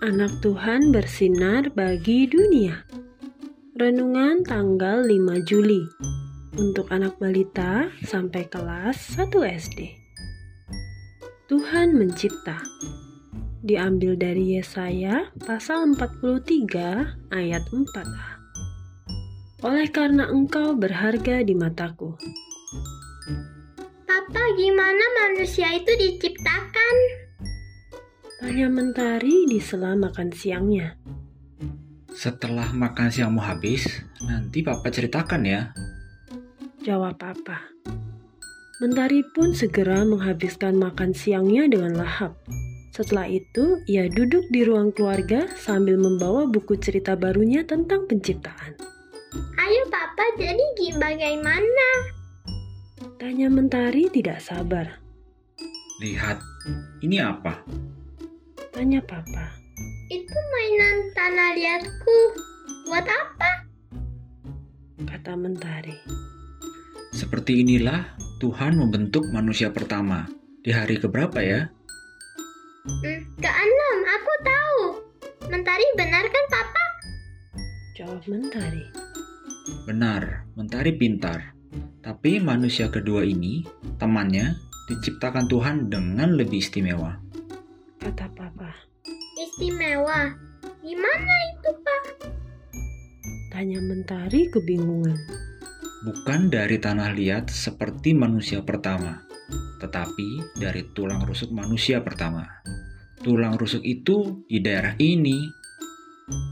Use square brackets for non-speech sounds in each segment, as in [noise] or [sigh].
anak Tuhan bersinar bagi dunia. Renungan tanggal 5 Juli untuk anak balita sampai kelas 1 SD. Tuhan mencipta. Diambil dari Yesaya pasal 43 ayat 4a. Oleh karena engkau berharga di mataku. Papa, gimana manusia itu diciptakan? Tanya mentari di sela makan siangnya. Setelah makan siangmu habis, nanti papa ceritakan ya. Jawab papa. Mentari pun segera menghabiskan makan siangnya dengan lahap. Setelah itu, ia duduk di ruang keluarga sambil membawa buku cerita barunya tentang penciptaan. Ayo papa, jadi bagaimana? Tanya Mentari tidak sabar. Lihat, ini apa? Tanya papa. Itu mainan tanah liatku. Buat apa? Kata Mentari. Seperti inilah Tuhan membentuk manusia pertama. Di hari keberapa ya? Hmm, keenam, aku tahu. Mentari benar kan papa? Jawab Mentari. Benar, Mentari pintar. Tapi manusia kedua ini, temannya, diciptakan Tuhan dengan lebih istimewa. Kata papa. Istimewa. Gimana itu, Pak? Tanya Mentari kebingungan. Bukan dari tanah liat seperti manusia pertama, tetapi dari tulang rusuk manusia pertama. Tulang rusuk itu di daerah ini.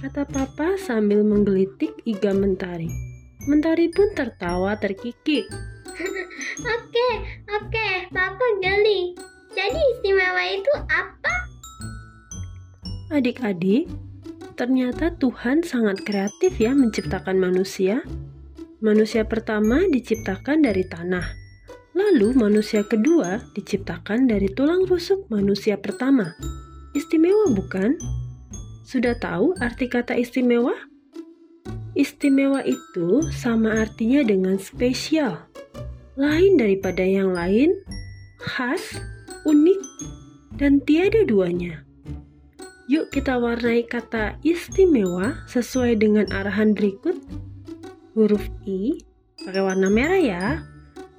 Kata papa sambil menggelitik iga Mentari. Mentari pun tertawa terkikik. [laughs] Oke, oke, Papa geli. Jadi istimewa itu apa? Adik-adik, ternyata Tuhan sangat kreatif ya menciptakan manusia. Manusia pertama diciptakan dari tanah. Lalu manusia kedua diciptakan dari tulang rusuk manusia pertama. Istimewa bukan? Sudah tahu arti kata istimewa? Istimewa itu sama artinya dengan spesial. Lain daripada yang lain, khas, unik, dan tiada duanya. Yuk kita warnai kata istimewa sesuai dengan arahan berikut. Huruf I pakai warna merah ya.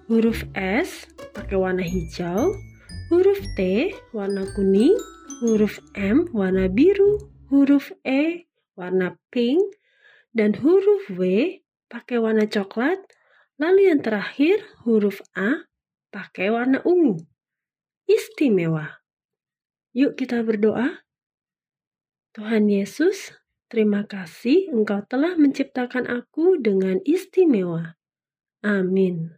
Huruf S pakai warna hijau. Huruf T warna kuning. Huruf M warna biru. Huruf E warna pink. Dan huruf W pakai warna coklat. Lalu yang terakhir huruf A pakai warna ungu. Istimewa. Yuk kita berdoa. Tuhan Yesus, terima kasih Engkau telah menciptakan aku dengan istimewa. Amin.